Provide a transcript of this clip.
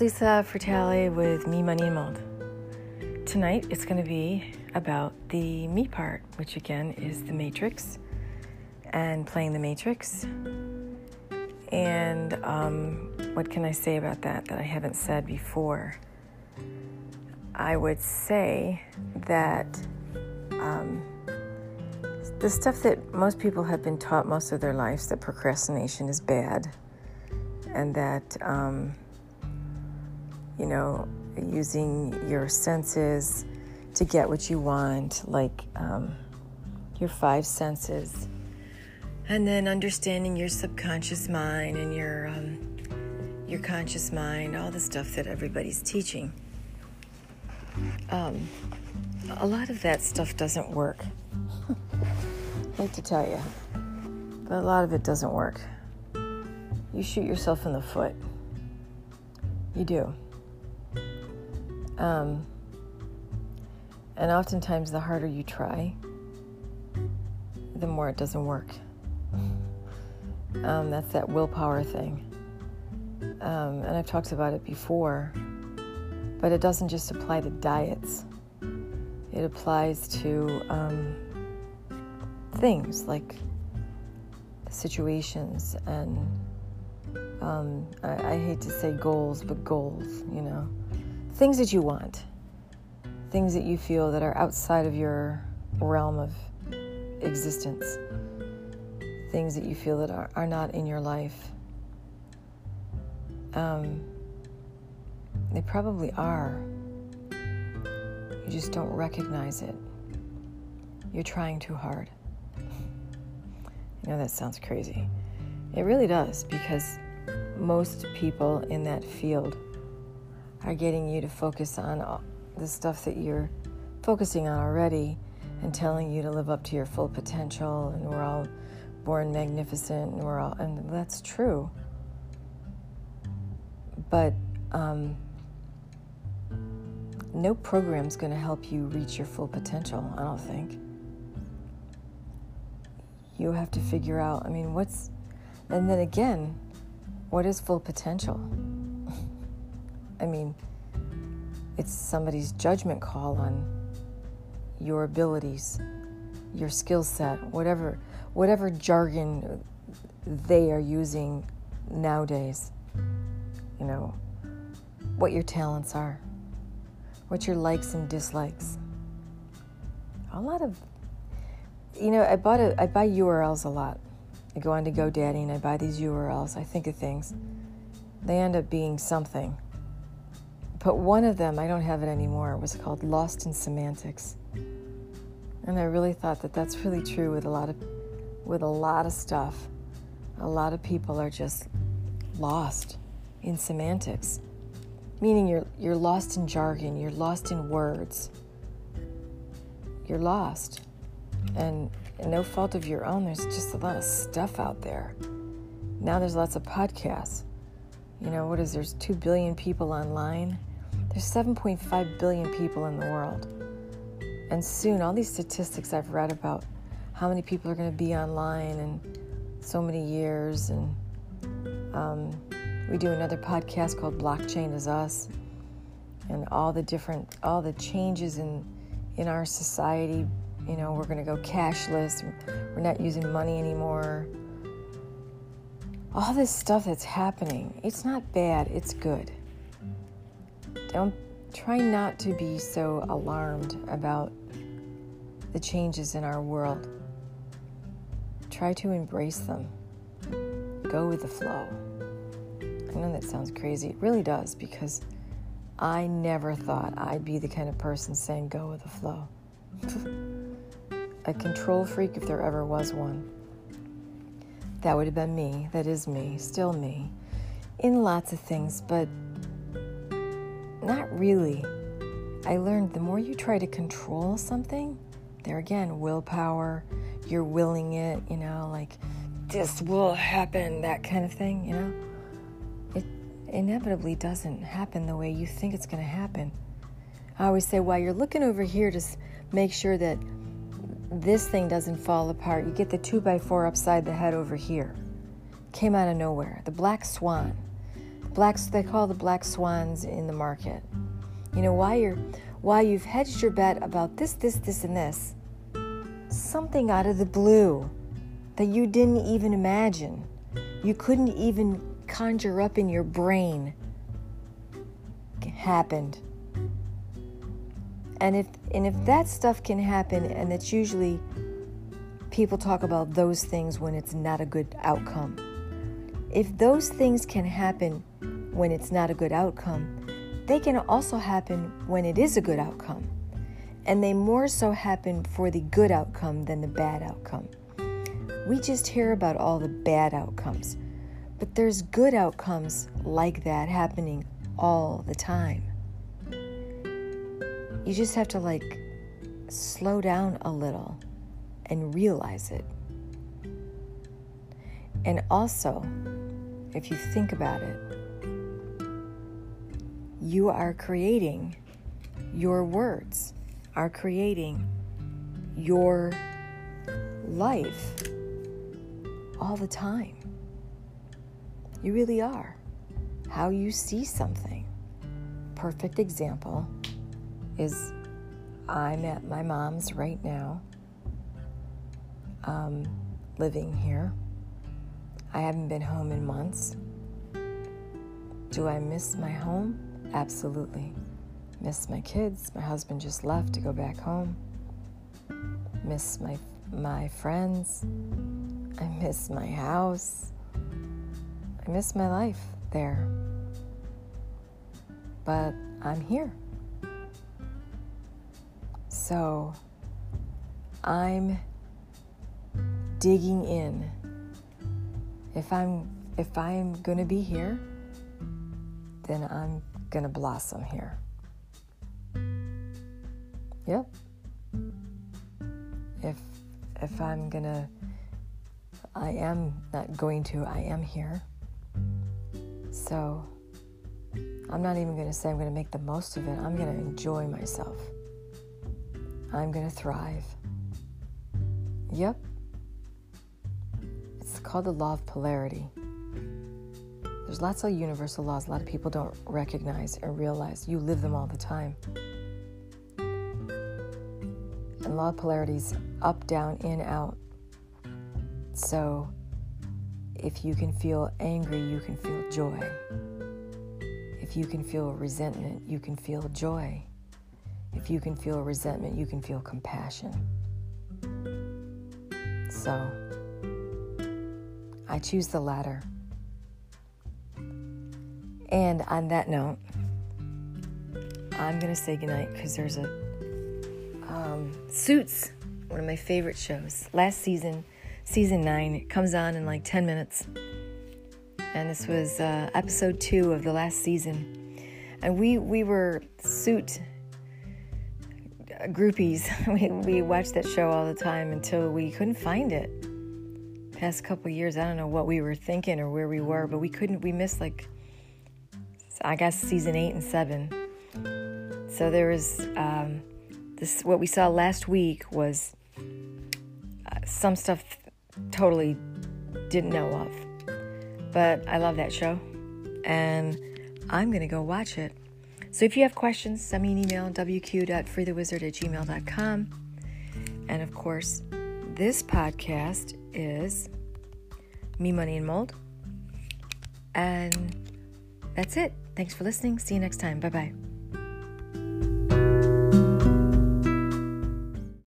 Lisa Fratelli with Me, Money, and Mold. Tonight it's going to be about the me part, which again is the Matrix and playing the Matrix. And um, what can I say about that that I haven't said before? I would say that um, the stuff that most people have been taught most of their lives that procrastination is bad and that, um, you know, using your senses to get what you want, like um, your five senses, and then understanding your subconscious mind and your um, your conscious mind, all the stuff that everybody's teaching. Um, a lot of that stuff doesn't work. I hate to tell you, but a lot of it doesn't work. You shoot yourself in the foot. You do. Um, and oftentimes, the harder you try, the more it doesn't work. Um, that's that willpower thing. Um, and I've talked about it before, but it doesn't just apply to diets, it applies to um, things like situations and um, I, I hate to say goals, but goals, you know, things that you want, things that you feel that are outside of your realm of existence, things that you feel that are, are not in your life. Um, they probably are. You just don't recognize it. You're trying too hard. I know that sounds crazy. It really does because most people in that field are getting you to focus on the stuff that you're focusing on already and telling you to live up to your full potential and we're all born magnificent and we're all and that's true. But um, no program's going to help you reach your full potential i don't think. You have to figure out i mean what's and then again what is full potential i mean it's somebody's judgment call on your abilities your skill set whatever whatever jargon they are using nowadays you know what your talents are what your likes and dislikes a lot of you know, I bought a, I buy URLs a lot. I go on to GoDaddy and I buy these URLs. I think of things. They end up being something. But one of them, I don't have it anymore, was called Lost in Semantics. And I really thought that that's really true with a lot of with a lot of stuff. A lot of people are just lost in semantics. Meaning you're you're lost in jargon, you're lost in words. You're lost and no fault of your own, there's just a lot of stuff out there. Now there's lots of podcasts. You know, what is there's 2 billion people online? There's 7.5 billion people in the world. And soon, all these statistics I've read about how many people are going to be online in so many years. And um, we do another podcast called Blockchain is Us. And all the different, all the changes in, in our society you know, we're going to go cashless. We're not using money anymore. All this stuff that's happening, it's not bad, it's good. Don't try not to be so alarmed about the changes in our world. Try to embrace them. Go with the flow. I know that sounds crazy. It really does because I never thought I'd be the kind of person saying go with the flow. a control freak if there ever was one. That would have been me. That is me. Still me. In lots of things, but not really. I learned the more you try to control something, there again, willpower, you're willing it, you know, like this will happen, that kind of thing, you know. It inevitably doesn't happen the way you think it's going to happen. I always say, while you're looking over here to make sure that this thing doesn't fall apart. You get the 2 by 4 upside the head over here. Came out of nowhere. The black swan. Blacks they call the black swans in the market. You know why you're why you've hedged your bet about this, this, this, and this. Something out of the blue that you didn't even imagine. You couldn't even conjure up in your brain happened. And if and if that stuff can happen and it's usually people talk about those things when it's not a good outcome. If those things can happen when it's not a good outcome, they can also happen when it is a good outcome. And they more so happen for the good outcome than the bad outcome. We just hear about all the bad outcomes, but there's good outcomes like that happening all the time. You just have to like slow down a little and realize it. And also, if you think about it, you are creating your words, are creating your life all the time. You really are. How you see something. Perfect example is I'm at my mom's right now um, living here. I haven't been home in months. Do I miss my home? Absolutely. Miss my kids. My husband just left to go back home. Miss my my friends. I miss my house. I miss my life there. But I'm here. So I'm digging in. If I'm if I'm going to be here, then I'm going to blossom here. Yep. If if I'm going to I am not going to, I am here. So I'm not even going to say I'm going to make the most of it. I'm going to enjoy myself. I'm going to thrive. Yep. It's called the law of polarity. There's lots of universal laws a lot of people don't recognize or realize. You live them all the time. And law of polarity is up, down, in, out. So if you can feel angry, you can feel joy. If you can feel resentment, you can feel joy. If you can feel resentment, you can feel compassion. So, I choose the latter. And on that note, I'm going to say goodnight because there's a um, Suits, one of my favorite shows. Last season, season nine, it comes on in like 10 minutes. And this was uh, episode two of the last season. And we, we were suit groupies. We, we watched that show all the time until we couldn't find it past couple years, I don't know what we were thinking or where we were, but we couldn't. We missed like, I guess, season eight and seven. So there was um, this. What we saw last week was uh, some stuff totally didn't know of, but I love that show, and I'm gonna go watch it. So if you have questions, send me an email wq.freethewizard at gmail.com. And of course, this podcast is Me, Money, and Mold. And that's it. Thanks for listening. See you next time. Bye bye.